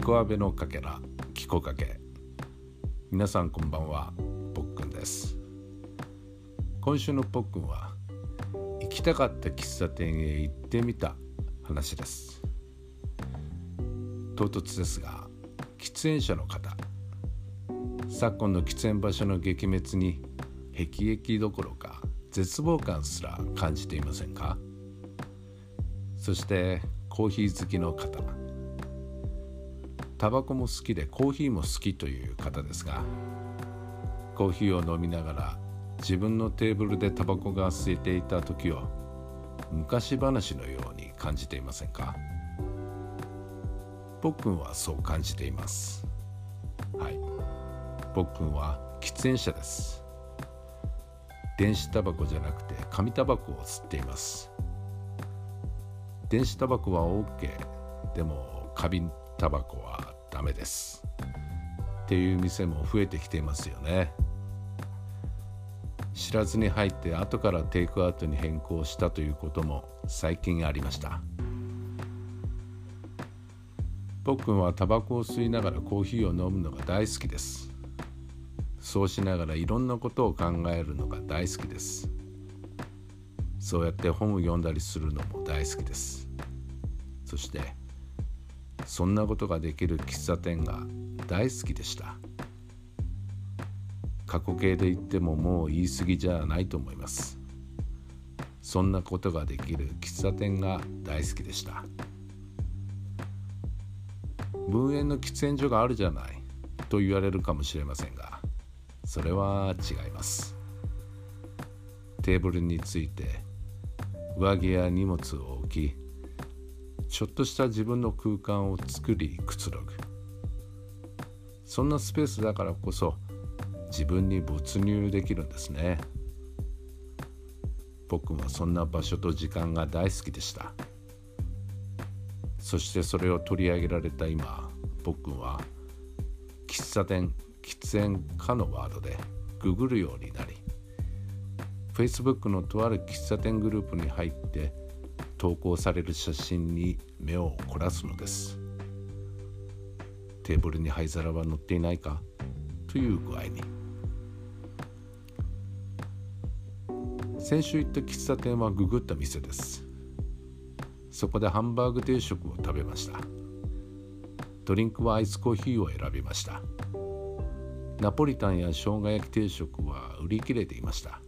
キコアベのかけらキコかけ。皆さんこんばんはぽっくんです。今週のぽっくんは行きたかった喫茶店へ行ってみた話です。唐突ですが喫煙者の方。昨今の喫煙場所の撃滅に辟易どころか絶望感すら感じていませんか？そしてコーヒー好きの方。タバコも好きでコーヒーも好きという方ですがコーヒーを飲みながら自分のテーブルでタバコが吸えていた時を昔話のように感じていませんか？僕はそう感じています。はい。僕は喫煙者です。電子タバコじゃなくて紙タバコを吸っています。電子タバコは OK でも紙タバコはダメです。っていう店も増えてきていますよね。知らずに入って後からテイクアウトに変更したということも最近ありました。僕はタバコを吸いながらコーヒーを飲むのが大好きです。そうしながらいろんなことを考えるのが大好きです。そうやって本を読んだりするのも大好きです。そしてそんなことができる喫茶店が大好きでした。過去形で言ってももう言い過ぎじゃないと思います。そんなことができる喫茶店が大好きでした。分煙の喫煙所があるじゃない。と言われるかもしれませんがそれは違います。テーブルについて上着や荷物を置きちょっとした自分の空間を作りくつろぐ。そんなスペースだからこそ自分に没入できるんですね。僕はそんな場所と時間が大好きでした。そしてそれを取り上げられた今僕は喫茶店喫煙かのワードでググるようになり Facebook のとある喫茶店グループに入って投稿される写真に目を凝らすのです。テーブルに灰皿は乗っていないか？という具合に。先週行った喫茶店はググった店です。そこでハンバーグ定食を食べました。ドリンクはアイスコーヒーを選びました。ナポリタンや生姜焼き定食は売り切れていました。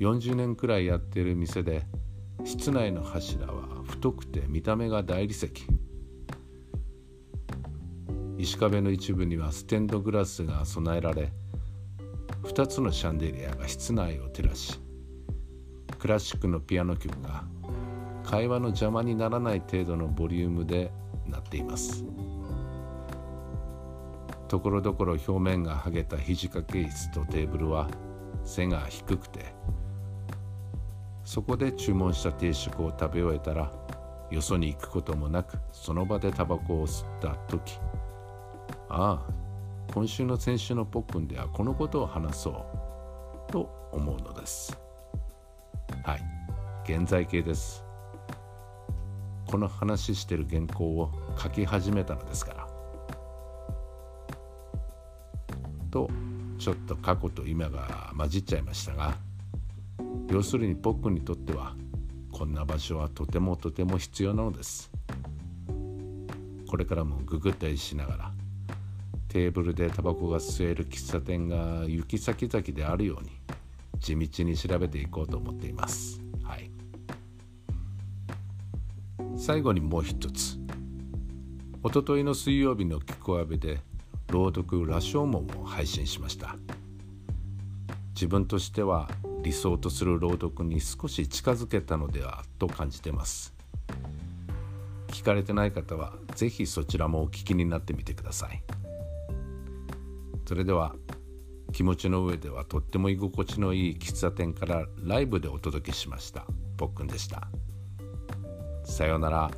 40年くらいやってる店で室内の柱は太くて見た目が大理石。石壁の一部にはステンドグラスが備えられ2つのシャンデリアが室内を照らしクラシックのピアノ曲が会話の邪魔にならない程度のボリュームでなっています。ところどころ表面が剥げた肘掛け椅子とテーブルは背が低くてそこで注文した定食を食べ終えたらよそに行くこともなくその場でタバコを吸った時。ああ今週の先週のポックンではこのことを話そうと思うのです。はい現在形です。この話してる原稿を書き始めたのですから。とちょっと過去と今が混じっちゃいましたが。要するにポックンにとってはこんな場所はとてもとても必要なのです。これからもググったりしながらテーブルでタバコが吸える喫茶店が行き先々であるように地道に調べていこうと思っています。はい、最後にもう一つ。おとといの水曜日の「キコアベ」で朗読「羅生門」を配信しました。自分としては理想とする朗読に少し近づけたのではと感じてます。聞かれてない方は是非そちらもお聞きになってみてください。それでは気持ちの上ではとっても居心地のいい喫茶店からライブでお届けしました。ぽっくんでした。さようなら。